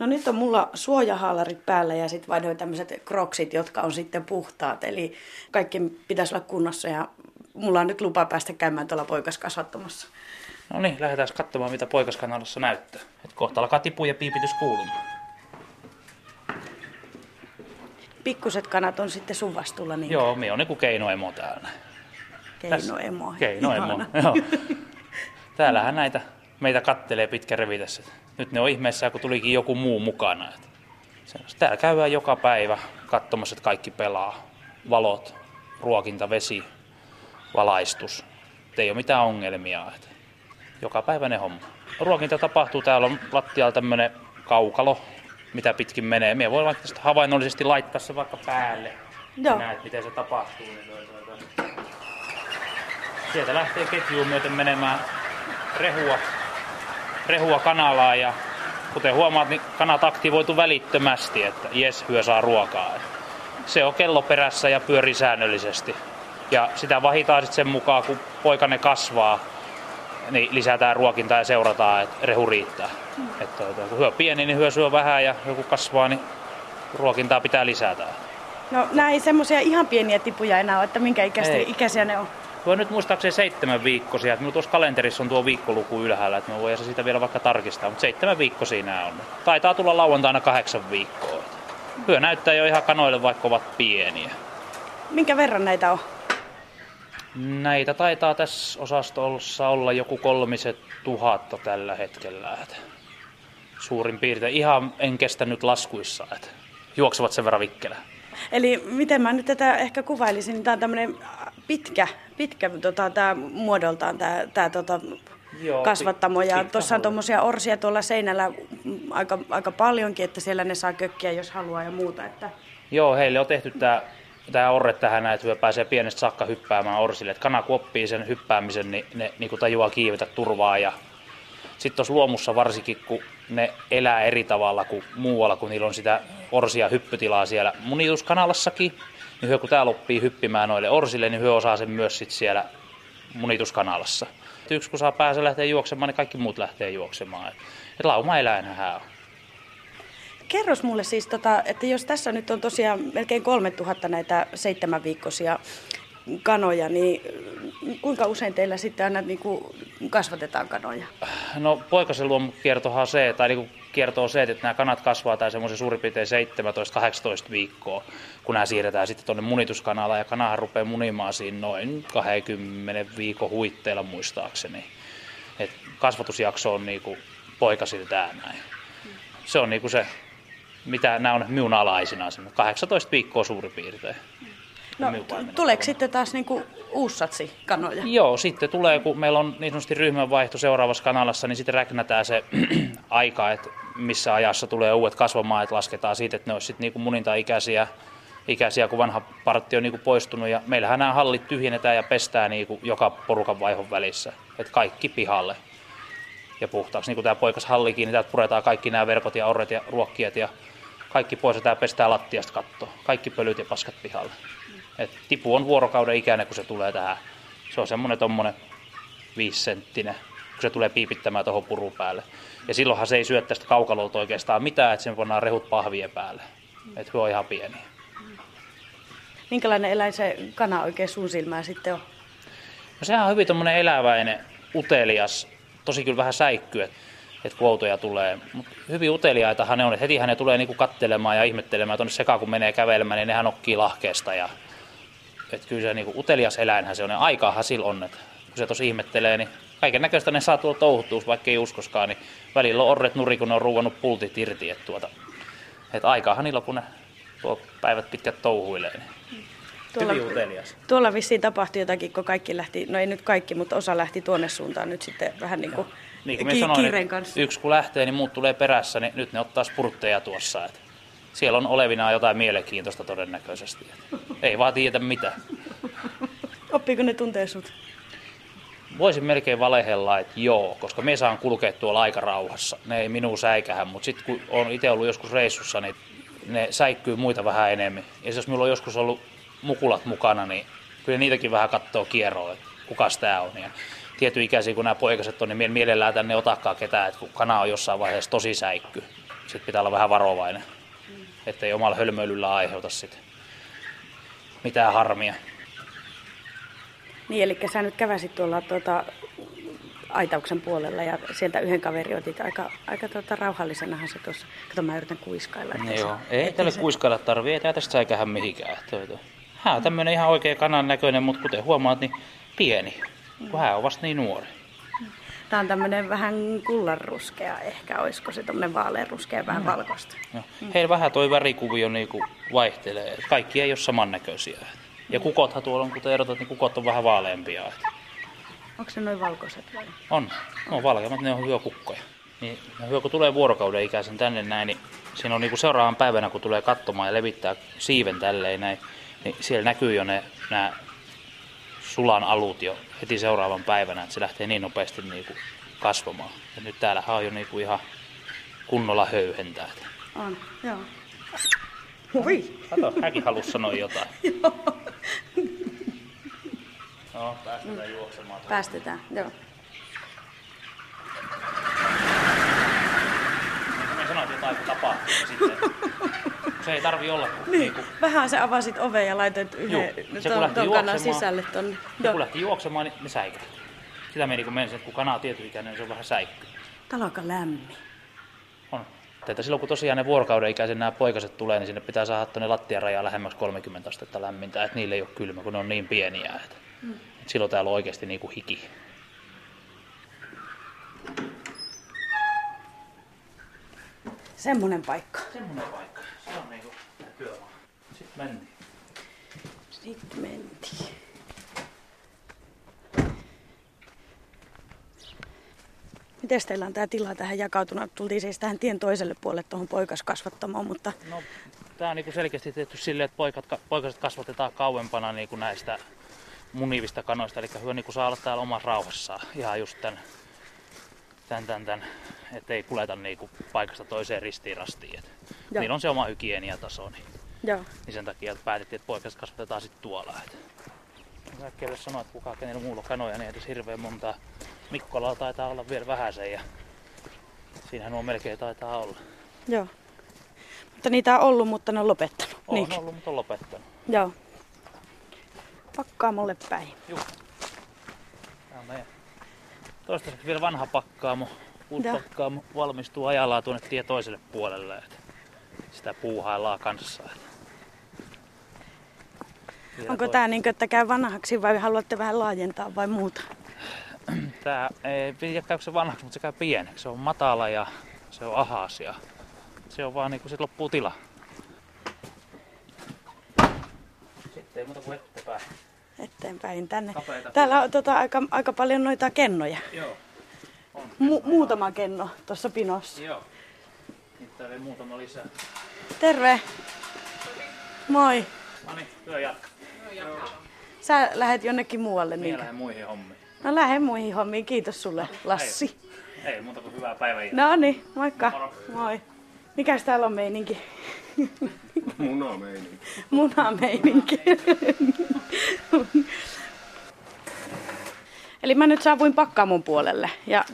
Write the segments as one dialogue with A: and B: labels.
A: No nyt on mulla suojahaalarit päällä ja sitten vaihdoin tämmöiset kroksit, jotka on sitten puhtaat. Eli kaikki pitäisi olla kunnossa ja mulla on nyt lupa päästä käymään tuolla poikaskasvattamassa.
B: No niin, lähdetään katsomaan mitä poikaskanalassa näyttää. Et kohta alkaa tipu ja piipitys kuulumaan.
A: Pikkuset kanat on sitten sun vastuulla. Niin
B: Joo, me on niinku keinoemo täällä.
A: Keinoemo.
B: Keinoemo, joo. Täällähän näitä meitä kattelee pitkä revi tässä. Nyt ne on ihmeessä, kun tulikin joku muu mukana. Et. Täällä käydään joka päivä katsomassa, että kaikki pelaa. Valot, ruokinta, vesi, valaistus. Et ei ole mitään ongelmia. Et joka päivä ne homma. Ruokinta tapahtuu. Täällä on lattialla tämmönen kaukalo, mitä pitkin menee. Me voi vaikka tästä havainnollisesti laittaa se vaikka päälle.
A: Joo.
B: Näet, miten se tapahtuu. Niin. Sieltä lähtee ketjuun myöten menemään rehua, rehua kanalaan ja kuten huomaat, niin kanat aktivoitu välittömästi, että jes, hyö saa ruokaa. Se on kello perässä ja pyörii säännöllisesti. Ja sitä vahitaan sitten sen mukaan, kun poikane kasvaa, niin lisätään ruokintaa ja seurataan, että rehu riittää. Että, että kun hyö pieni, niin hyö syö vähän ja joku kasvaa, niin ruokintaa pitää lisätä.
A: No ei semmoisia ihan pieniä tipuja enää ole, että minkä ikäisiä, ikäisiä ne on.
B: Tuo nyt muistaakseni seitsemän viikkoisia. Minulla tuossa kalenterissa on tuo viikkoluku ylhäällä, että me voidaan se siitä vielä vaikka tarkistaa, mutta seitsemän viikko siinä on. Taitaa tulla lauantaina kahdeksan viikkoa. Hyö näyttää jo ihan kanoille, vaikka ovat pieniä.
A: Minkä verran näitä on?
B: Näitä taitaa tässä osastossa olla joku kolmiset tuhatta tällä hetkellä. Että suurin piirtein. Ihan en kestä nyt laskuissa, että juoksevat sen verran vikkelä.
A: Eli miten mä nyt tätä ehkä kuvailisin, niin tämä on tämmöinen pitkä, pitkä tota, tää muodoltaan tämä tää, tota,
B: Joo,
A: kasvattamo. Ja tuossa on tuommoisia orsia tuolla seinällä aika, aika paljonkin, että siellä ne saa kökkiä, jos haluaa ja muuta. Että...
B: Joo, heille on tehty tämä tää orre tähän, näin, että pääsee pienestä saakka hyppäämään orsille. Et kana kun oppii sen hyppäämisen, niin ne niin kuin tajuaa kiivetä turvaa. Ja sitten tuossa luomussa varsinkin, kun ne elää eri tavalla kuin muualla, kun niillä on sitä orsia hyppytilaa siellä munituskanalassakin, niin hyö kun täällä oppii hyppimään noille orsille, niin hyö osaa sen myös sit siellä munituskanalassa. Et yksi kun saa päänsä lähteä juoksemaan, niin kaikki muut lähtee juoksemaan. Et, et lauma eläinhän on.
A: Kerros mulle siis, tota, että jos tässä nyt on tosiaan melkein 3000 näitä seitsemänviikkoisia kanoja, niin kuinka usein teillä sitten aina niin kuin kasvatetaan kanoja?
B: No poikasen luomukiertohan on se, tai niin kierto on se, että nämä kanat kasvaa tai semmoisen suurin piirtein 17-18 viikkoa, kun nämä siirretään sitten tuonne munituskanaalaan ja kanahan rupeaa munimaan siinä noin 20 viikon huitteilla muistaakseni. Et kasvatusjakso on niin kuin poikasilla tää näin. Se on niin kuin se, mitä nämä on minun alaisina, semmoinen 18 viikkoa suurin piirtein.
A: No, tuleeko sitten taas niin kuin uussatsi kanoja?
B: Joo, sitten tulee, kun meillä on niin sanotusti ryhmänvaihto seuraavassa kanalassa, niin sitten räknätään se aika, että missä ajassa tulee uudet kasvamaan, että lasketaan siitä, että ne olisi sitten niin muninta-ikäisiä, ikäisiä, kun vanha partti on niin kuin poistunut. Ja meillähän nämä hallit tyhjennetään ja pestään niin kuin joka porukan vaihon välissä, että kaikki pihalle ja puhtaaksi. Niin kuin tämä poikas hallikin, niin täältä puretaan kaikki nämä verkot ja orret ja ruokkijat ja kaikki pois ja tämä pestää lattiasta kattoa. Kaikki pölyt ja paskat pihalle. Et tipu on vuorokauden ikäinen, kun se tulee tähän. Se on semmoinen tommonen viisisenttinen, kun se tulee piipittämään tuohon purun päälle. Ja silloinhan se ei syö tästä kaukalolta oikeastaan mitään, että sen pannaan rehut pahvien päälle. Että hyö on ihan pieni.
A: Minkälainen eläin se kana oikein sun silmään sitten on?
B: No sehän on hyvin tommonen eläväinen, utelias, tosi kyllä vähän säikky, että et kun outoja tulee. Mutta hyvin uteliaitahan ne on, että heti ne tulee niinku kattelemaan ja ihmettelemään tuonne sekaan, kun menee kävelemään, niin nehän nokkii lahkeesta. Ja, et kyllä se niinku utelias eläinhän se on, ja aikaahan sillä on, että kun se tosi ihmettelee, niin kaiken näköistä ne saa tuolla touhuttua, vaikka ei uskoskaan, niin välillä on orret nuri, kun ne on ruuvannut pultit irti. Että tuota, et aikaahan niillä kun ne tuo päivät pitkät touhuilee. Niin.
A: Tuolla-
B: Hyvin utelias.
A: Tuolla vissiin tapahtui jotakin, kun kaikki lähti, no ei nyt kaikki, mutta osa lähti tuonne suuntaan nyt sitten vähän niin kuin,
B: Niin kuin
A: ki-
B: sanoin,
A: kiireen
B: että
A: kanssa.
B: yksi kun lähtee, niin muut tulee perässä, niin nyt ne ottaa spurtteja tuossa. Että siellä on olevinaan jotain mielenkiintoista todennäköisesti. Ei vaan tiedä mitä.
A: Oppiiko ne tuntee sut?
B: Voisin melkein valehella, että joo, koska me saan kulkea tuolla aika rauhassa. Ne ei minun säikähän, mutta sitten kun on itse ollut joskus reissussa, niin ne säikkyy muita vähän enemmän. Ja jos minulla on joskus ollut mukulat mukana, niin kyllä niitäkin vähän katsoo kierroa, että kukas tämä on. Ja tietyn ikäisiä, kun nämä poikaset on, niin mie- mielellään tänne otakaan ketään, että kun kana on jossain vaiheessa tosi säikky. sit pitää olla vähän varovainen, ettei omalla hölmöilyllä aiheuta sit mitään harmia.
A: Niin, eli sä nyt käväsit tuolla tuota, aitauksen puolella ja sieltä yhden kaveri otit aika, aika tuota, rauhallisenahan se tuossa. Kato, mä yritän kuiskailla.
B: Niin joo, ei tälle se... kuiskailla tarvii, ei tästä säikähän mihinkään. Hän on tämmöinen ihan oikea kanan näköinen, mutta kuten huomaat, niin pieni, kun hän on vasta niin nuori.
A: Tämä on tämmöinen vähän kullanruskea ehkä, olisiko se tämmöinen vaaleanruskea vähän mm. valkoista.
B: No. Heillä vähän toi värikuvio niinku vaihtelee, kaikki ei ole samannäköisiä. Ja kukothan tuolla on, kuten erotat, niin kukot on vähän vaaleampia.
A: Onko se noin valkoiset vai?
B: On. Ne on valkeammat, ne on hyvä kukkoja. Niin, hyvä, kun tulee vuorokauden ikäisen tänne näin, niin siinä on niin kuin seuraavan päivänä, kun tulee katsomaan ja levittää siiven tälleen näin, niin siellä näkyy jo ne, nämä sulan alut jo heti seuraavan päivänä, että se lähtee niin nopeasti niin kuin kasvamaan. Ja nyt täällä on jo niin kuin ihan kunnolla höyhentää.
A: On, joo.
B: Hui! Kato, hänkin halusi sanoa jotain. No, päästetään mm. juoksemaan.
A: Päästetään, joo.
B: Mä sanoin jotain, kun tapahtuu sitten. Se ei tarvi olla.
A: Kun, niin, niin kun... Vähän sä avasit oven ja laitoit yhden ton, ton kanan sisälle. Ton...
B: Ja kun lähti juoksemaan, niin ne säikähti. Sitä meni kun menisin, että kun kana on tietyikäinen, niin se on vähän säikky.
A: On lämmin.
B: On. Tätä silloin kun tosiaan ne vuorokauden ikäisen nämä poikaset tulee, niin sinne pitää saada tuonne lattiarajaa lähemmäksi 30 astetta lämmintä, että niille ei ole kylmä, kun ne on niin pieniä. Että, mm. silloin täällä on oikeasti niin kuin hiki.
A: Semmoinen paikka.
B: Semmoinen paikka. Se on niin kuin työmaa. Sitten mentiin.
A: Sitten mentiin. Miten teillä on tämä tila tähän jakautunut? Tultiin siis tähän tien toiselle puolelle tuohon poikaskasvattamoon, mutta...
B: No, tämä on niin selkeästi tehty silleen, että poikat, poikaset kasvatetaan kauempana niin kuin näistä munivista kanoista. Eli hyvä niin kuin saa olla täällä omassa rauhassaan ihan just tämän, tämän, tämän, tämän ettei kuleta niin kuin paikasta toiseen ristiin rastiin. Et niillä on se oma hygieniataso, niin, Joo. niin sen takia että päätettiin, että poikaset kasvatetaan sitten tuolla. Et. Äkkiä sanoa, että kukaan kenellä muulla kanoja, niin edes hirveän montaa Mikkolalla taitaa olla vielä vähäsen ja siinähän nuo melkein taitaa olla.
A: Joo. Mutta niitä on ollut, mutta ne on lopettanut.
B: On niin. ollut, mutta on lopettanut.
A: Joo. Pakkaamolle päin.
B: Joo. Tämä on meidän toistaiseksi vielä vanha pakkaamo. Uusi pakkaamo valmistuu ajallaan tuonne tie toiselle puolelle. Että sitä puuhaillaan kanssa.
A: Onko tämä niin, että käy vanhaksi vai haluatte vähän laajentaa vai muuta?
B: Tää ei tiedä käykö se vanhaksi, mutta se käy pieneksi. Se on matala ja se on ahas ja se on vaan niin kuin sit loppuu tila. Sitten ei muuta kuin eteenpäin.
A: Eteenpäin tänne. Kapeita. Täällä on tota, aika, aika paljon noita kennoja.
B: Joo.
A: On Mu- muutama kenno tuossa pinossa.
B: Joo. Täällä muutama lisää.
A: Terve. Moi.
B: No niin, työ jatka.
A: Sä lähet jonnekin muualle.
B: Minä lähden muihin hommiin.
A: No lähde muihin hommiin. Kiitos sulle, Lassi.
B: Ei, ei muuta kuin hyvää päivää.
A: No niin, moikka. Moro. Moi. Mikäs täällä on meininki?
C: Munameininki.
A: Munameininki. Eli mä nyt saavuin pakkaamon puolelle. Ja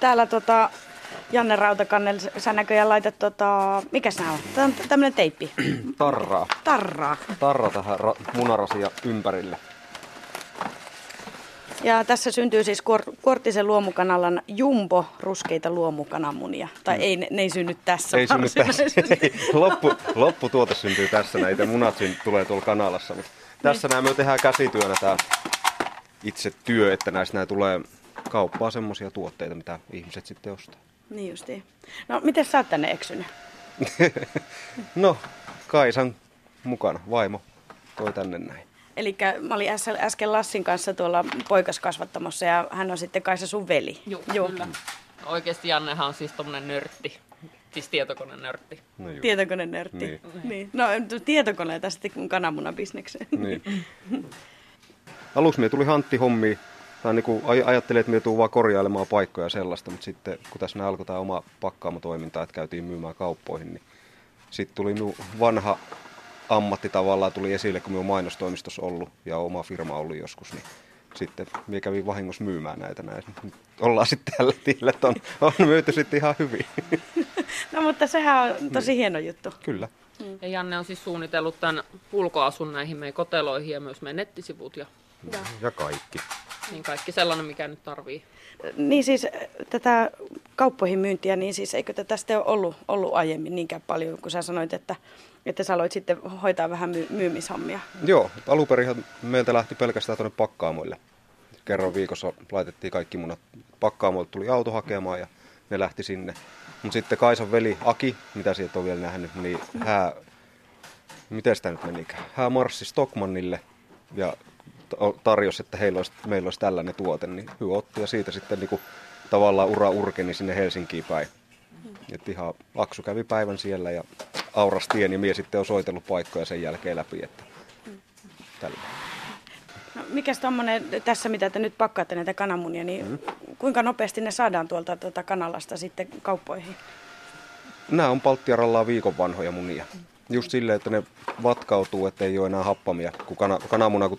A: täällä tota, Janne Rautakannel, sä näköjään laitat tota, mikä sä on? Tämä on tämmönen teippi.
C: Tarraa.
A: Tarraa.
C: Tarra tähän ra- munarasia ympärille.
A: Ja tässä syntyy siis Kuorttisen luomukanalan jumbo ruskeita luomukananmunia. Tai mm. ei, ne, ne ei synny tässä.
C: Ei synny tässä. Loppu, lopputuote syntyy tässä. Näitä munat syn, tulee tuolla kanalassa. Mutta tässä niin. me tehdään käsityönä tämä itse työ, että näistä nämä tulee kauppaa semmoisia tuotteita, mitä ihmiset sitten ostaa.
A: Niin justiin. No, miten sä oot tänne eksynyt?
C: no, Kaisan mukana, vaimo toi tänne näin.
A: Eli mä olin äsken Lassin kanssa tuolla poikaskasvattamossa ja hän on sitten Kaisa sun veli.
D: Joo, Joo. kyllä. Oikeasti Jannehan on siis tommonen nörtti. Siis tietokonenörtti.
A: No tietokonenörtti. Niin. niin. No tietokoneita sitten kun kananmunabisnekseen.
C: Niin. Aluksi me tuli Hantti hommi. Tai niin kuin ajattelin, että me tuu vaan korjailemaan paikkoja sellaista, mutta sitten kun tässä alkoi tämä oma pakkaamotoiminta, että käytiin myymään kauppoihin, niin sitten tuli vanha ammatti tavallaan tuli esille, kun minun mainostoimistossa ollut ja oma firma ollut joskus, niin sitten minä kävin vahingossa myymään näitä näin. Ollaan sitten tällä tiellä, että on, on myyty sitten ihan hyvin.
A: No mutta sehän on tosi hieno juttu.
C: Kyllä.
D: Ja Janne on siis suunnitellut tämän ulkoasun näihin meidän koteloihin ja myös meidän nettisivut ja
C: Ja kaikki.
D: Niin kaikki sellainen, mikä nyt tarvii.
A: Niin siis äh, tätä kauppoihin myyntiä, niin siis eikö tätä sitten ole ollut, ollut aiemmin niinkään paljon, kun sä sanoit, että, että sä aloit sitten hoitaa vähän my, myymishommia.
C: Joo, alunperinhan meiltä lähti pelkästään tuonne pakkaamoille. Kerran viikossa laitettiin kaikki munat. Pakkaamoilta tuli auto hakemaan ja ne lähti sinne. Mutta sitten Kaisan veli Aki, mitä sieltä on vielä nähnyt, niin hän, miten sitä nyt menikään, hän marssi Stockmannille ja tarjosi, että heillä olisi, meillä olisi tällainen tuote, niin hän otti ja siitä sitten niin kuin, tavallaan ura urkeni sinne Helsinkiin päin. Et ihan Aksu kävi päivän siellä ja auras tien ja mie sitten on soitellut paikkoja sen jälkeen läpi, että tällä.
A: No, mikäs tommonen tässä, mitä te nyt pakkaatte näitä kananmunia, niin mm. kuinka nopeasti ne saadaan tuolta tuota kanalasta sitten kauppoihin?
C: Nämä on palttiarallaa viikon vanhoja munia. Just silleen, että ne vatkautuu, että ei ole enää happamia. Kun kana, kananmuna kun,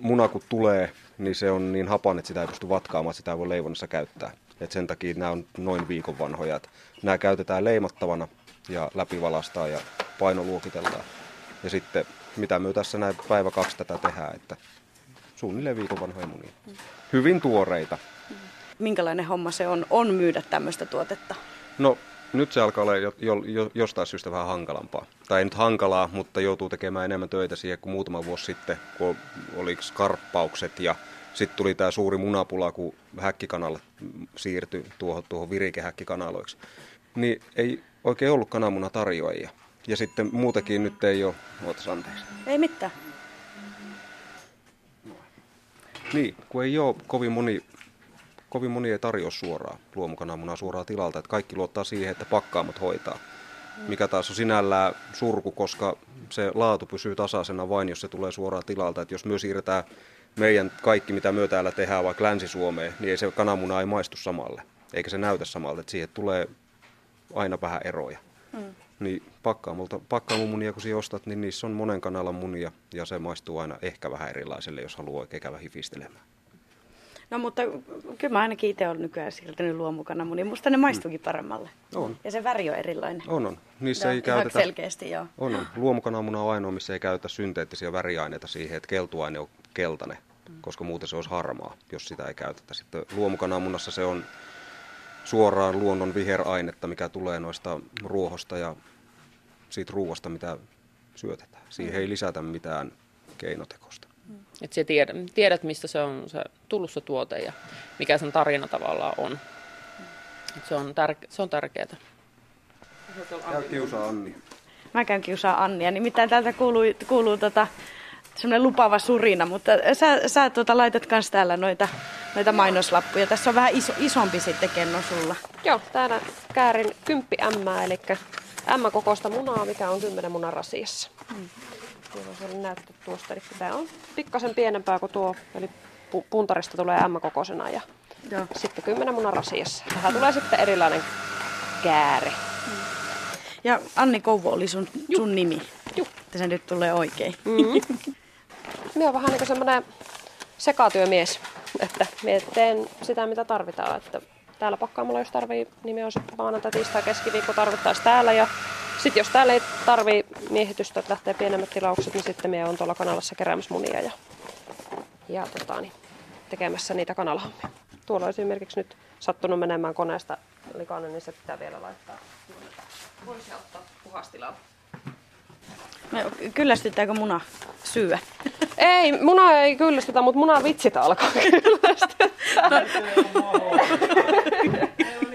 C: muna kun tulee, niin se on niin hapan, että sitä ei pysty vatkaamaan, sitä ei voi leivonnassa käyttää. Et sen takia nämä on noin viikon vanhoja. Et nämä käytetään leimattavana ja läpivalastaan ja painoluokitellaan. Ja sitten mitä me tässä näin päivä kaksi tätä tehdään, että suunnilleen viikon vanhoja munia. Hyvin tuoreita.
A: Minkälainen homma se on, on myydä tämmöistä tuotetta?
C: No nyt se alkaa olla jo, jo, jo, jostain syystä vähän hankalampaa. Tai ei nyt hankalaa, mutta joutuu tekemään enemmän töitä siihen kuin muutama vuosi sitten, kun oli skarppaukset ja sitten tuli tämä suuri munapula, kun häkkikanalle siirtyi tuohon, tuohon virikehäkkikanaloiksi. Niin ei oikein ollut kananmunatarjoajia. Ja sitten muutenkin nyt ei ole, ootas anteeksi.
A: Ei mitään.
C: Niin, kun ei ole kovin moni, kovin moni ei tarjoa suoraan luomukananmunaa suoraan tilalta, että kaikki luottaa siihen, että pakkaamot hoitaa. Mikä taas on sinällään surku, koska se laatu pysyy tasaisena vain, jos se tulee suoraan tilalta. Että jos me siirretään meidän kaikki, mitä me täällä tehdään vaikka Länsi-Suomeen, niin ei se kananmuna ei maistu samalle, eikä se näytä samalta. Että siihen tulee aina vähän eroja. Mm. Niin pakkaamolta, pakkaamumunia kun sinä ostat, niin niissä on monen kanalan munia ja se maistuu aina ehkä vähän erilaiselle, jos haluaa oikein käydä hifistelemään.
A: No mutta kyllä mä ainakin itse olen nykyään siirtänyt luomukananmunia. Musta ne maistuukin paremmalle.
C: On.
A: Ja se väri on erilainen.
C: On, on. Niissä
A: Joo,
C: ei käytetä...
A: selkeästi, joo.
C: On, on. Luomukananmuna on ainoa, missä ei käytetä synteettisiä väriaineita siihen, että keltuaine on keltainen, koska muuten se olisi harmaa, jos sitä ei käytetä. Sitten luomukananmunassa se on suoraan luonnon viherainetta, mikä tulee noista ruohosta ja siitä ruoasta, mitä syötetään. Siihen ei lisätä mitään keinotekosta.
D: Että sä tiedät, tiedät, mistä se on se, tullut se tuote ja mikä sen tarina tavallaan on. Et se on, tärke, se on tärkeää.
C: Käy kiusaa Anni.
A: Mä käyn kiusaa Annia, nimittäin täältä kuuluu, kuuluu tota, semmoinen lupaava surina, mutta sä, sä tota, laitat kans täällä noita, noita mainoslappuja. Tässä on vähän iso, isompi sitten kenno sulla.
E: Joo, täällä käärin 10 M, eli M-kokoista munaa, mikä on 10 munan rasiassa. Mm. Se oli näyttö tuosta, eli tämä on pikkasen pienempää kuin tuo, eli pu- puntarista tulee M-kokoisena ja
A: Joo.
E: sitten 10 munan rasiassa. Tähän tulee sitten erilainen kääre.
A: Ja Anni Kouvo oli sun, sun nimi.
E: Juh.
A: Että se nyt tulee oikein.
E: Mm. Minä olen vähän niin kuin semmoinen sekatyömies, että minä teen sitä, mitä tarvitaan. Että täällä pakkaamolla, jos tarvii, niin minä on sitten maanantai, tiistai, keskiviikko tarvittaisiin täällä. Ja sitten jos täällä ei tarvii miehitystä, että lähtee pienemmät tilaukset, niin sitten minä on tuolla kanalassa keräämässä munia ja, ja tota, niin, tekemässä niitä kanalahommia. Tuolla on esimerkiksi nyt sattunut menemään koneesta likainen, niin se pitää vielä laittaa. Voisi ottaa puhastilaa.
A: No, kyllästyttääkö muna syödä?
E: Ei, muna ei kyllästytä, mutta munan vitsit alkaa kyllästyttää.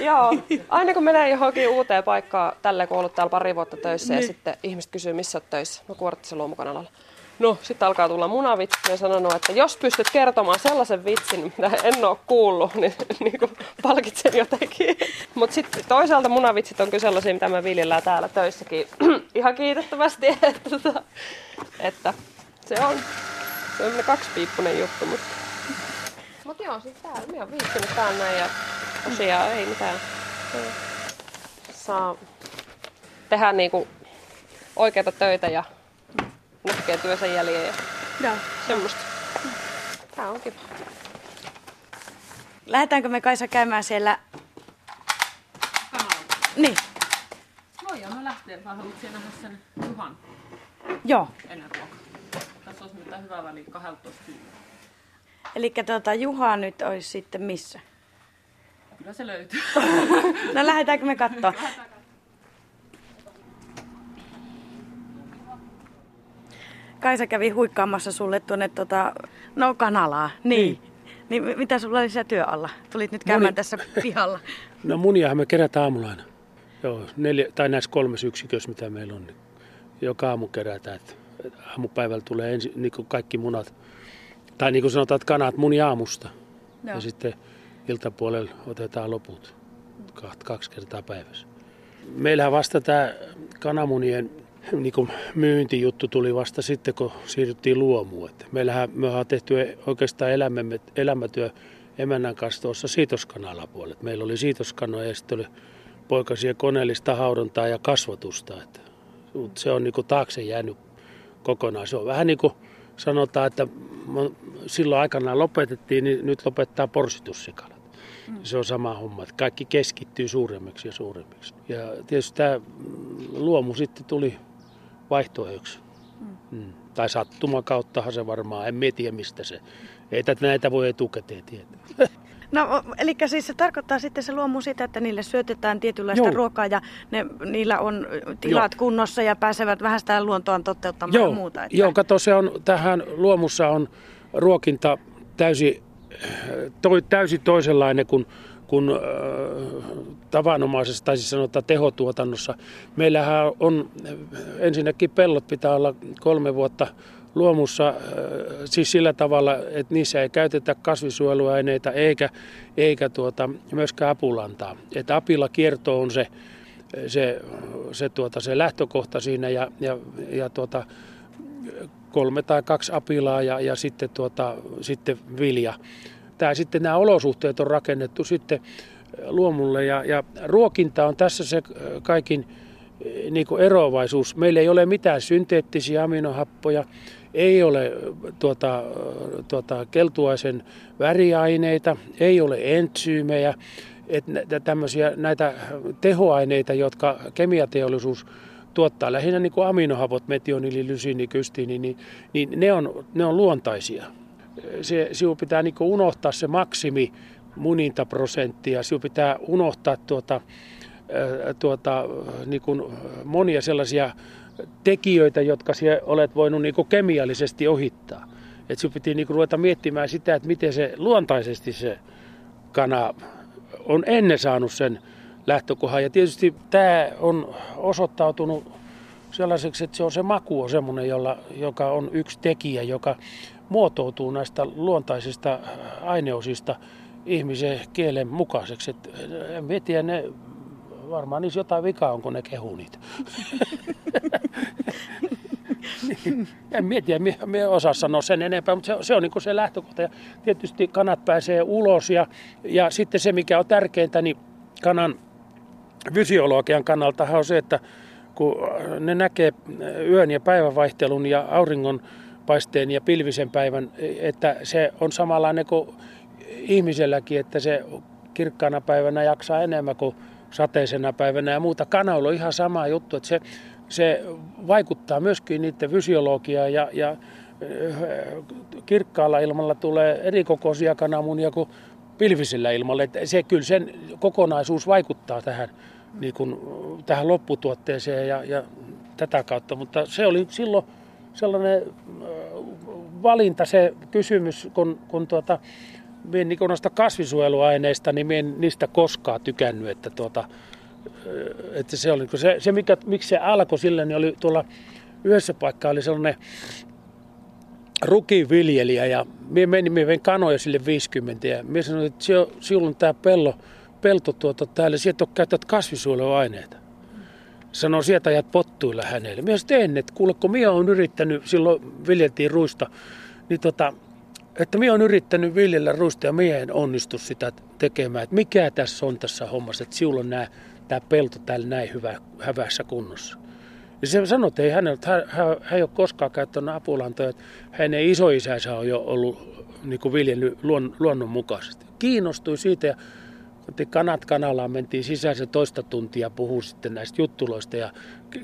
E: Joo, aina kun menee johonkin uuteen paikkaan, tälle kun on ollut täällä pari vuotta töissä ja sitten ihmiset kysyy, missä olet töissä. No Kuorttisen luomukanalalla. No, sitten alkaa tulla munavitsi ja sanonut, että jos pystyt kertomaan sellaisen vitsin, mitä en ole kuullut, niin, niin kuin palkitsen jotenkin. Mutta sitten toisaalta munavitsit on kyllä sellaisia, mitä me viljellään täällä töissäkin ihan kiitettävästi, että, tota, että se on semmoinen kaksipiippunen juttu. Mutta Mut joo, siis täällä, minä olen viihtynyt täällä näin ja tosiaan ei mitään. Saa tehdä niinku oikeita töitä ja näkee työnsä jäljen ja
A: Joo.
E: semmoista. Tää on kiva.
A: Lähdetäänkö me Kaisa käymään siellä Niin,
D: No ja mä lähteen, vaan haluatko nähdä sen Juhan
A: joo.
D: ennen ruokaa. Tässä olisi mitään hyvää väliä 12 kymmenen.
A: Eli tota, Juha nyt olisi sitten missä?
D: Kyllä se löytyy.
A: No lähdetäänkö me katsoa? Kaisa kävi huikkaamassa sulle tuonne tota, no kanalaa. Niin. niin. mi- mitä sulla oli siellä työ alla? Tulit nyt käymään
F: Moni-
A: tässä pihalla.
F: No muniahan me kerätään aamulla aina. Joo, neljä, tai näissä kolmessa yksikössä, mitä meillä on, niin joka aamu kerätään. Et aamupäivällä tulee ensin niin kaikki munat, tai niin kuin sanotaan, että kanat muni aamusta.
A: Joo.
F: Ja sitten iltapuolella otetaan loput kaksi kertaa päivässä. Meillähän vasta tämä kananmunien niin kuin myyntijuttu tuli vasta sitten, kun siirryttiin luomuun. Et meillähän me ollaan tehty oikeastaan elämämme, elämätyö emännän kanssa tuossa siitoskanalla puolella. Meillä oli siitoskanoja ja sitten oli poikasia koneellista haudontaa ja kasvatusta. Että, mut se on niin kuin taakse jäänyt kokonaan. Se on vähän niin kuin sanotaan, että silloin aikanaan lopetettiin, niin nyt lopettaa porsitussikalat. Mm. Se on sama homma, että kaikki keskittyy suuremmiksi ja suuremmiksi. Ja tietysti tämä luomu sitten tuli vaihtoehdoksi. Mm. Mm. Tai sattuman kauttahan se varmaan, en tiedä mistä se. Ei tätä näitä voi etukäteen tietää.
A: No, eli siis se tarkoittaa sitten se luomu sitä, että niille syötetään tietynlaista
F: Joo.
A: ruokaa ja ne, niillä on tilat
F: Joo.
A: kunnossa ja pääsevät vähän sitä luontoaan toteuttamaan
F: Joo,
A: ja muuta. Että...
F: joo, kato, se on, tähän luomussa on ruokinta täysi, toi, täysin toisenlainen kuin, kuin äh, tavanomaisessa, tai siis sanotaan tehotuotannossa. Meillähän on, ensinnäkin pellot pitää olla kolme vuotta luomussa, äh, siis sillä tavalla, että niissä ei käytetä kasvisuojeluaineita eikä, eikä tuota, myöskään apulantaa. Että apilla kierto on se, se, se, tuota, se lähtökohta siinä ja, ja, ja tuota, kolme tai kaksi apilaa ja, ja sitten, tuota, sitten vilja. Tää, sitten nämä olosuhteet on rakennettu sitten luomulle ja, ja ruokinta on tässä se kaikin eh, niin kuin eroavaisuus. Meillä ei ole mitään synteettisiä aminohappoja, ei ole tuota, tuota, keltuaisen väriaineita, ei ole entsyymejä, että näitä tehoaineita, jotka kemiateollisuus tuottaa lähinnä niin kuin aminohapot, metionili, lysiini, kystiini, niin, niin ne, on, ne on luontaisia. Se, sinun pitää niin kuin unohtaa se maksimi munintaprosenttia, sinun pitää unohtaa tuota, tuota, niin kuin monia sellaisia tekijöitä, jotka sinä olet voinut niin kuin kemiallisesti ohittaa. Et sinun piti niin kuin ruveta miettimään sitä, että miten se luontaisesti se kana on ennen saanut sen lähtökohan. Ja tietysti tämä on osoittautunut sellaiseksi, että se on se maku on semmoinen, jolla, joka on yksi tekijä, joka muotoutuu näistä luontaisista aineosista ihmisen kielen mukaiseksi. Et en tiedä, ne, varmaan niissä jotain vikaa on, kun ne kehuu niitä. en mietiä, me osaa sanoa sen enempää, mutta se, se on niin se lähtökohta. Ja tietysti kanat pääsee ulos ja, ja sitten se, mikä on tärkeintä, niin kanan fysiologian kannalta on se, että kun ne näkee yön ja päivän vaihtelun ja auringon paisteen ja pilvisen päivän, että se on samanlainen kuin ihmiselläkin, että se kirkkaana päivänä jaksaa enemmän kuin sateisena päivänä ja muuta. Kanalla on ihan sama juttu, että se, se vaikuttaa myöskin niiden fysiologiaan ja, ja kirkkaalla ilmalla tulee erikokoisia kananmunia kuin pilvisellä ilmalla. Että se kyllä sen kokonaisuus vaikuttaa tähän, niin kuin, tähän lopputuotteeseen ja, ja tätä kautta. Mutta se oli silloin sellainen valinta se kysymys, kun, kun tuota, minä niin noista kasvisuojeluaineista, niin minä en niistä koskaan tykännyt, että, tuota, että se oli se, se mikä, miksi se alkoi sillä, niin oli tuolla yhdessä paikkaa oli sellainen rukiinviljelijä ja minä menin, minä vein kanoja sille 50 ja minä sanoin, että sinulla on tämä pello, pelto tuota täällä, sieltä käytät kasvisuojeluaineita. Sanoin, sieltä ajat pottuilla hänelle. Minä sanoin, että kuule, kun minä olen yrittänyt, silloin viljeltiin ruista, niin tota, että minä olen yrittänyt viljellä ruista ja minä en onnistu sitä tekemään. Että mikä tässä on tässä hommassa, että sinulla on nämä, tämä pelto täällä näin hyvä, hyvässä kunnossa. Ja se sanoi, että ei hänellä, hän, hän, hän ei ole koskaan käyttänyt apulantoja, että hänen isoisänsä on jo ollut niin kuin viljellyt luon, luonnonmukaisesti. Kiinnostui siitä ja Kun kanat kanalaan mentiin sisään se toista tuntia puhuu sitten näistä juttuloista ja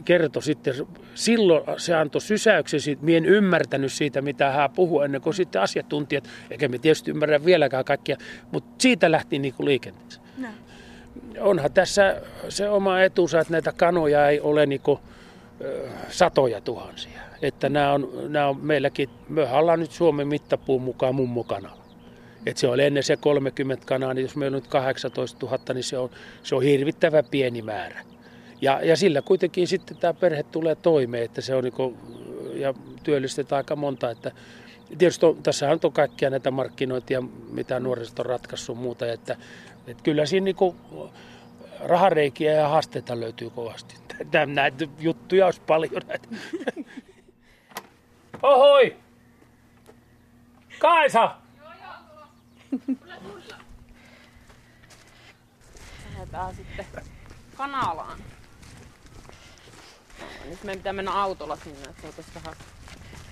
F: kertoi sitten, silloin se antoi sysäyksen siitä, mien ymmärtänyt siitä, mitä hän puhuu ennen kuin sitten asiantuntijat, eikä me tietysti ymmärrä vieläkään kaikkia, mutta siitä lähti niin kuin liikenteeseen. No. Onhan tässä se oma etunsa, että näitä kanoja ei ole niin kuin, satoja tuhansia. Että nämä on, nämä on meilläkin, me ollaan nyt Suomen mittapuun mukaan mummokanalla. Et se oli ennen se 30 kanaa, niin jos meillä on nyt 18 000, niin se on, se on hirvittävä pieni määrä. Ja, ja sillä kuitenkin sitten tämä perhe tulee toimeen, että se on niin kuin, ja työllistetään aika monta. Että tietysti on, tässä on kaikkia näitä markkinointia, mitä nuoriset on ratkaissut muuta. Että, että kyllä siinä niin kuin, rahareikiä ja haasteita löytyy kovasti. Näitä juttuja olisi paljon. Ohoi! Kaisa!
D: Lähdetään sitten kanalaan. Nyt meidän pitää mennä autolla sinne, että saataisiin vähän,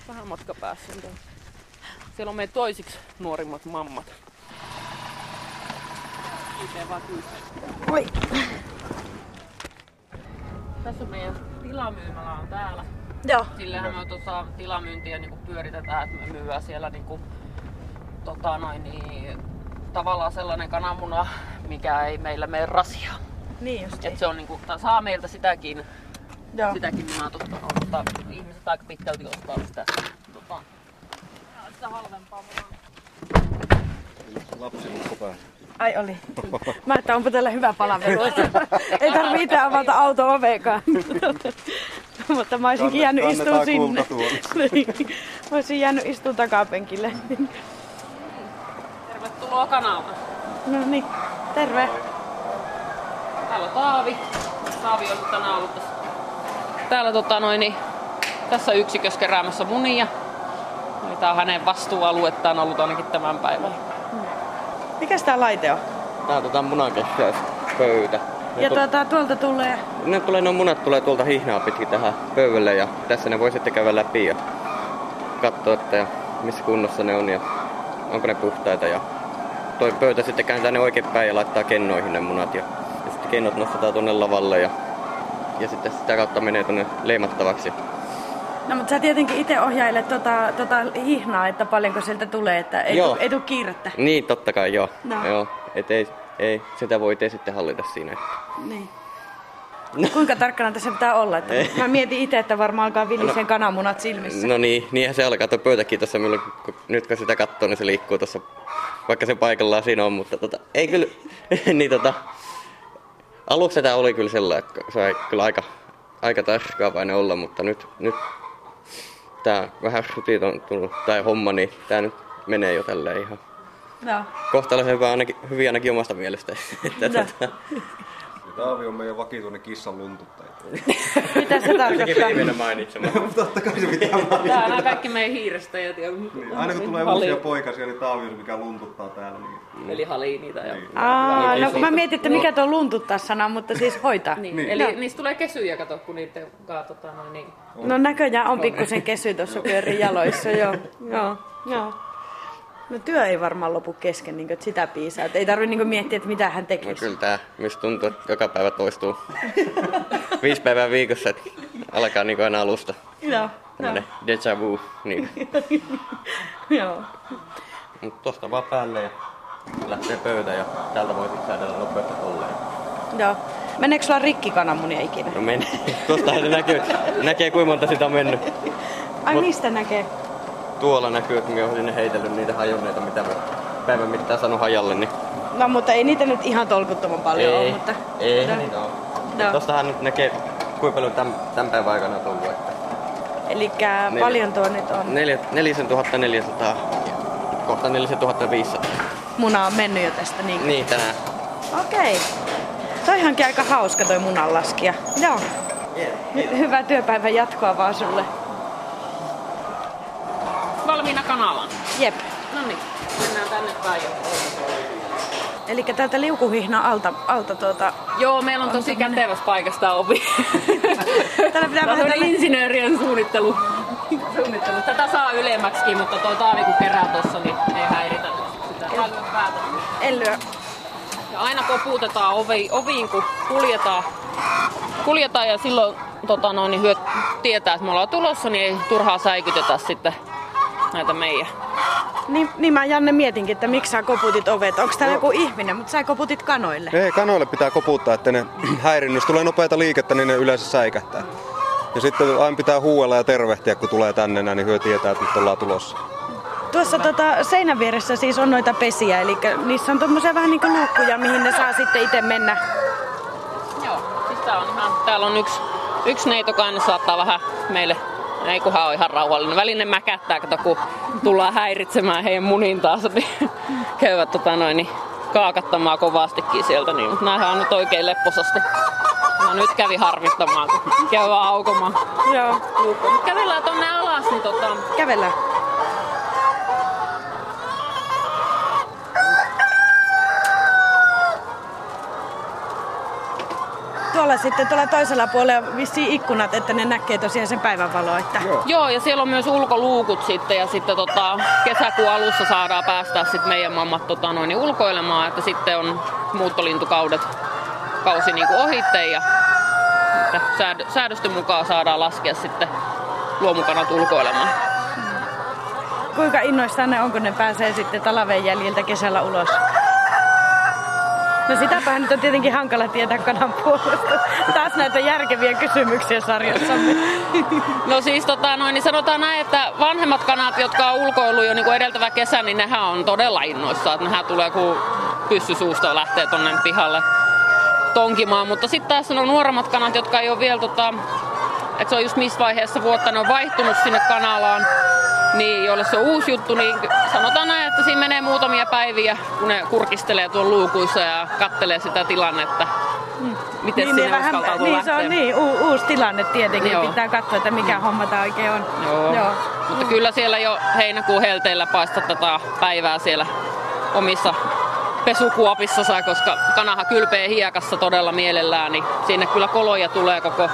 D: vähän matka päässä. Siellä on meidän toisiksi nuorimmat mammat. Vaan
A: Oi.
D: Tässä on meidän tilamyymälä on täällä.
A: Joo.
D: Sillähän me tuossa tilamyyntiä niin kuin pyöritetään, että me myyään siellä niin kuin, tota noin, niin, tavallaan sellainen kananmuna, mikä ei meillä mene rasia.
A: Niin just.
D: Et se on, niin kuin, saa meiltä sitäkin,
A: Joo.
D: sitäkin munaa, totta, mutta ihmiset aika pitkälti ostaa sitä, tota, sitä halvempaa munaa.
C: Lapsi päällä.
A: Ai oli. Mä että onpa täällä hyvä palavelu. Ei tarvitse itse avata auto ovekaan. Mutta mä olisinkin jäänyt istuun sinne. Niin. mä olisin jäänyt istuun takapenkille.
D: Kanalta.
A: No niin, terve.
D: Täällä on Taavi. Taavi on tänään ollut tässä. Täällä tota noin, niin, tässä yksikössä keräämässä munia. Eli tää on hänen vastuualuettaan ollut ainakin tämän päivän.
A: Mikäs tää laite on?
G: Tää on tota munakehäyspöytä.
A: Ja tuota, tuolta tulee...
G: Ne tulee, no munat tulee tuolta hihnaa pitkin tähän pöydälle ja tässä ne voi sitten käydä läpi ja katsoa, että ja missä kunnossa ne on ja onko ne puhtaita. Ja toi pöytä sitten kääntää ne oikein päin ja laittaa kennoihin ne munat ja, ja sitten kennot nostetaan tuonne lavalle ja, ja sitten sitä kautta menee tuonne leimattavaksi.
A: No mutta sä tietenkin itse ohjailet tota, tota hihnaa, että paljonko sieltä tulee, että ei,
G: Joo.
A: tu, ei kiirettä.
G: Niin, totta kai joo.
A: No.
G: joo. Et ei, ei, sitä voi itse sitten hallita siinä.
A: Niin. Kuinka tarkkana tässä pitää olla? Että mä mietin itse, että varmaan alkaa vilisen kananmunat silmissä.
G: No niin, niinhän se alkaa tuo pöytäkin tuossa, kun- nyt kun sitä katsoo, niin se liikkuu tuossa, vaikka se paikallaan siinä on, mutta tota, ei kyllä, niin tota, aluksi tämä oli kyllä sellainen, että se oli kyllä aika, aika tarkkaavainen olla, mutta nyt, nyt tämä vähän rutit on tullut, tämä homma, niin tämä nyt menee jo tälleen ihan
A: Joo.
G: kohtalaisen hyvä ainakin, hyvin ainakin omasta mielestä. Että,
A: No.
G: Tota,
C: Taavi on meidän vakituinen kissan luntuttaja.
A: Mitä se tarkoittaa?
G: mennä mainitsemaan.
C: Totta kai se pitää mainita.
D: Tää on kaikki meidän hiirestäjät ja
C: Niin, Aina kun tulee
D: Hali-
C: uusia poikasia, niin Taavi on se, mikä luntuttaa täällä. Niin.
D: Eli halii niitä. Ja...
A: Aa, no kun mä mietin, että mikä tuo luntuttaa sana, mutta siis hoitaa.
D: Niin.
C: Niin.
D: Eli
A: Joo.
D: niistä tulee kesyjä, kato, kun niitä kaatotaan noin niin.
A: No näköjään on pikkusen kesy tuossa pyörii jaloissa, joo. joo. joo. No työ ei varmaan lopu kesken, niin että sitä piisaa. Et ei tarvitse niin miettiä, että mitä hän
G: No
A: tekee.
G: kyllä tää, mistä tuntuu, että joka päivä toistuu. Viisi päivää viikossa, että alkaa niinku aina alusta.
A: Joo.
G: Tämmönen deja vu. Niin.
A: Joo.
G: Mut tosta vaan päälle ja lähtee pöytä ja täältä voi sitten säädellä nopeasti tolleen.
A: Joo. Meneekö sulla rikki kananmunia ikinä?
G: No menee. Tostahan se näkyy, näkee kuinka monta sitä on mennyt.
A: Ai
G: Mut-
A: mistä näkee?
G: Tuolla näkyy, että minä olen sinne heitellyt niitä hajonneita, mitä mä päivän mittaan saanut hajalle. Niin
A: No mutta ei niitä nyt ihan tolkuttoman paljon ole, mutta...
G: ei
A: Joo.
G: niitä ole.
A: Joo.
G: Tostahan nyt näkee, kuinka paljon tämän, tämän päivän aikana on tullut. Että
A: Eli paljon tuo nyt on.
G: neljä- 4400 kohta 4500.
A: Muna on mennyt jo tästä niin.
G: Niin, tänään.
A: Okei. Toihankin aika hauska toi munanlaskija. Joo. Hy- hyvää työpäivän jatkoa vaan sulle.
D: Valmiina kanalaan.
A: Jep.
D: No niin, mennään tänne päin.
A: Eli täältä liukuhihna alta, alta tuota...
D: Joo, meillä on tosi kätevässä paikassa tää ovi.
A: Täällä pitää
D: Tämä
A: vähän
D: on
A: tällä...
D: insinöörien suunnittelu. suunnittelu. Tätä saa ylemmäksikin, mutta toi Taavi kun kerää tossa, niin ei häiritä sitä. Päätä.
A: Ellyä.
D: Ja aina koputetaan ovi, oviin, kun kuljetaan, kuljetaan ja silloin tota noin, niin hyöt tietää, että me ollaan tulossa, niin ei turhaa säikytetä sitten näitä meidän.
A: Niin, niin mä Janne mietinkin, että miksi sä koputit ovet. Onko täällä joku ihminen, mutta sä koputit kanoille.
C: Ei, kanoille pitää koputtaa, että ne häirinnys Jos tulee nopeita liikettä, niin ne yleensä säikähtää. Ja sitten aina pitää huuella ja tervehtiä, kun tulee tänne, niin hyö tietää, että nyt ollaan tulossa.
A: Tuossa tota, seinän vieressä siis on noita pesiä, eli niissä on tommosia vähän niin kuin luukkuja, mihin ne saa sitten itse mennä.
D: Joo, siis tää on ihan, täällä on yksi, yksi neitokainen saattaa vähän meille ei kunhan on ihan rauhallinen. Välinen mäkättää, kato, kun tullaan häiritsemään heidän munintaansa, niin käyvät tota noin, niin kaakattamaan kovastikin sieltä. Niin, mutta näähän on nyt oikein lepposasti. No nyt kävi harmittamaan, kun käy vaan aukomaan.
A: Joo.
D: Kävellään tonne alas, niin tota...
A: Kävellään. Tuolla sitten tuolla toisella puolella vissiin ikkunat, että ne näkee tosiaan sen päivänvalo. Että...
D: Joo. Joo, ja siellä on myös ulkoluukut sitten ja sitten tota, kesäkuun alussa saadaan päästä sitten meidän mammat tota, noin, ulkoilemaan, että sitten on muuttolintukaudet kausi niin kuin ohitte ja että säädö, säädösten mukaan saadaan laskea sitten luomukanat ulkoilemaan.
A: Kuinka innoissaan ne on, kun ne pääsee sitten talven jäljiltä kesällä ulos? No sitäpähän nyt on tietenkin hankala tietää kanan puolesta. Taas näitä järkeviä kysymyksiä sarjassamme.
D: No siis tota, noin, niin sanotaan näin, että vanhemmat kanat, jotka on ulkoillut jo niin kuin edeltävä kesä, niin nehän on todella innoissaan. Että nehän tulee kun pyssysuusta lähtee tonne pihalle tonkimaan. Mutta sitten taas on nuoremmat kanat, jotka ei ole vielä, tota, että se on just missä vaiheessa vuotta ne on vaihtunut sinne kanalaan niin joille se on uusi juttu, niin sanotaan näin, että siinä menee muutamia päiviä, kun ne kurkistelee tuon luukuissa ja kattelee sitä tilannetta. Miten niin, niin, vähän,
A: niin, se on niin, u- uusi tilanne tietenkin. Joo. Pitää katsoa, että mikä mm. homma tämä oikein on.
D: Joo. Joo. Mutta mm. kyllä siellä jo heinäkuun helteillä paistaa tätä päivää siellä omissa pesukuopissa, koska kanaha kylpee hiekassa todella mielellään, niin sinne kyllä koloja tulee koko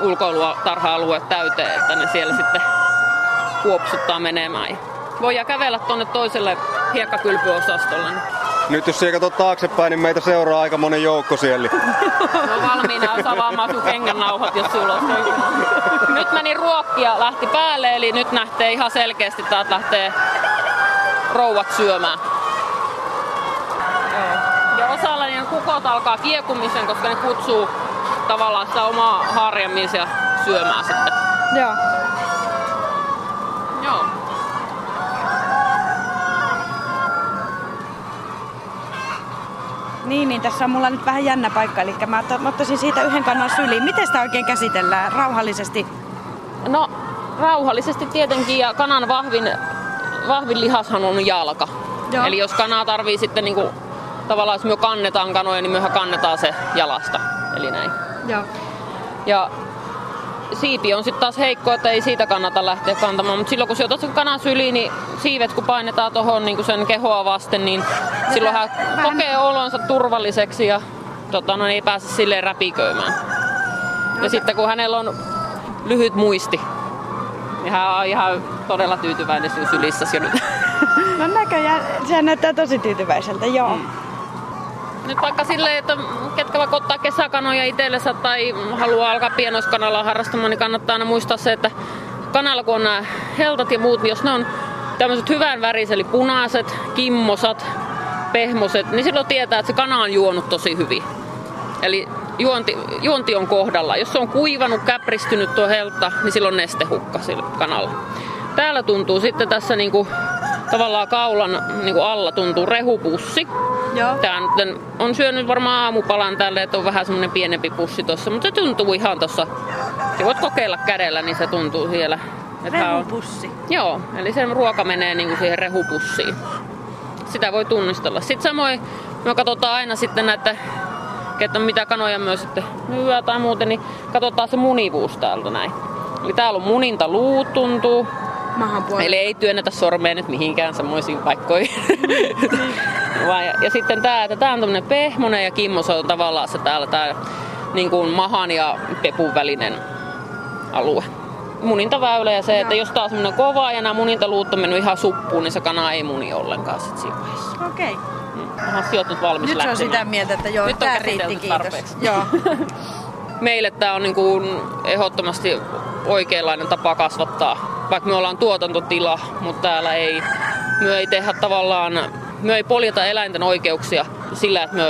D: ulkoilua tarha-alue täyteen, että ne siellä sitten kuopsuttaa menemään. Voidaan kävellä tuonne toiselle hiekkakylpyosastolle.
C: Nyt jos siellä katsoo taaksepäin, niin meitä seuraa aika monen joukko siellä.
D: No valmiina on avaamaan sun kengännauhat, jos sulla on Nyt meni ruokkia, lähti päälle, eli nyt nähtee ihan selkeästi, että lähtee rouvat syömään. Ja osalla niin kukot alkaa kiekumisen, koska ne kutsuu tavallaan sitä omaa harjamisia syömään sitten.
A: Joo. Niin, niin tässä on mulla nyt vähän jännä paikka, eli mä, mä ottaisin siitä yhden kannan syliin. Miten sitä oikein käsitellään rauhallisesti?
D: No, rauhallisesti tietenkin, ja kanan vahvin, vahvin lihashan on jalka. Joo. Eli jos kanaa tarvii sitten niin kuin, tavallaan, jos me kannetaan kanoja, niin myöhän kannetaan se jalasta. Eli näin.
A: Joo.
D: Ja siipi on sitten taas heikko, että ei siitä kannata lähteä kantamaan. Mutta silloin kun se otat sen kanan syliin, niin siivet kun painetaan tuohon niin sen kehoa vasten, niin silloin hän kokee olonsa turvalliseksi ja tota, no, ei pääse silleen räpiköimään. Ja sitten kun hänellä on lyhyt muisti, niin hän on ihan todella tyytyväinen sinun sylissäsi jo nyt.
A: No näköjään, se näyttää tosi tyytyväiseltä, joo. Mm
D: nyt vaikka silleen, että ketkä vaikka ottaa kesäkanoja itsellensä tai haluaa alkaa pienoiskanalla harrastamaan, niin kannattaa aina muistaa se, että kanalla kun on nämä heltat ja muut, niin jos ne on tämmöiset hyvän väriset, eli punaiset, kimmosat, pehmoset, niin silloin tietää, että se kana on juonut tosi hyvin. Eli juonti, juonti on kohdalla. Jos se on kuivanut, käpristynyt tuo helta, niin silloin nestehukka sillä kanalla. Täällä tuntuu sitten tässä niinku tavallaan kaulan niin kuin alla tuntuu rehupussi.
A: Joo.
D: Tää on syönyt varmaan aamupalan tälle, että on vähän semmoinen pienempi pussi tuossa, mutta se tuntuu ihan tuossa. Ja voit kokeilla kädellä, niin se tuntuu siellä.
A: Rehupussi?
D: On, joo, eli se ruoka menee niin kuin siihen rehupussiin. Sitä voi tunnistella. Sitten samoin me katsotaan aina sitten näitä että mitä kanoja myös sitten myyä tai muuten, niin katsotaan se munivuus täältä näin. Eli täällä on muninta luut tuntuu,
A: mahan puolella.
D: Eli ei työnnetä sormea nyt mihinkään semmoisiin paikkoihin. Vai, ja, ja sitten tämä, että tämä on tämmöinen pehmonen ja kimmos on tavallaan se täällä tämä niin kuin mahan ja pepun välinen alue. Munintaväylä ja se, Joo. että jos tää on kova ja nämä munintaluut on mennyt ihan suppuun, niin se kana ei muni ollenkaan sit siinä vaiheessa.
A: Okei. Okay.
D: Onhan sijoittunut valmis
A: Nyt se on
D: lähtemään.
A: sitä mieltä, että joo,
D: Nyt
A: tämä riitti, kiitos.
D: tarpeeksi.
A: Joo.
D: Meille tämä on niin kuin ehdottomasti oikeanlainen tapa kasvattaa. Vaikka me ollaan tuotantotila, mutta täällä ei, me ei tehdä tavallaan, me ei poljeta eläinten oikeuksia sillä, että me,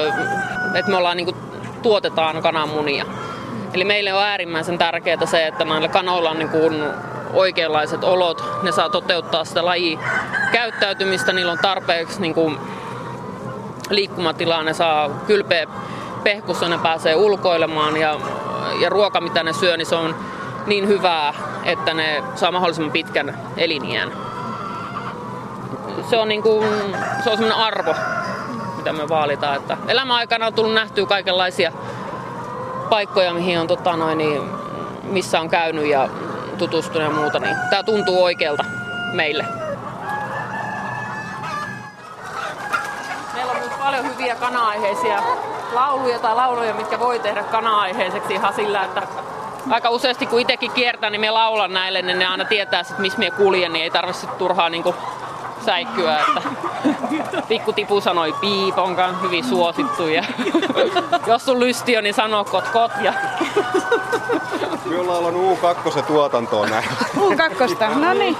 D: että me ollaan niin kuin, tuotetaan kananmunia. Eli meille on äärimmäisen tärkeää se, että näillä kanoilla on niin kuin oikeanlaiset olot, ne saa toteuttaa sitä laji käyttäytymistä, niillä on tarpeeksi niin kuin liikkumatilaa, ne saa kylpeä pehkussa, ne pääsee ulkoilemaan ja, ja ruoka mitä ne syö, niin se on niin hyvää, että ne saa mahdollisimman pitkän eliniän. Se on, niin kuin, se on sellainen arvo, mitä me vaalitaan. Että elämän aikana on tullut nähtyä kaikenlaisia paikkoja, mihin on tota noin, niin, missä on käynyt ja tutustunut ja muuta, niin tämä tuntuu oikealta meille. Meillä on myös paljon hyviä kana-aiheisia lauluja tai lauluja, mitkä voi tehdä kana-aiheiseksi ihan sillä, että aika useasti kun itsekin kiertää, niin me laulan näille, niin ne aina tietää, sit, missä me kuljen, niin ei tarvitse turhaa niin kuin säikkyä. Että pikku Tipu sanoi piip, onkaan hyvin suosittu. Ja jos sun lysti on, niin sano kot kot. Ja
C: Me ollaan ollut U2 tuotantoon näin.
A: U2, no niin.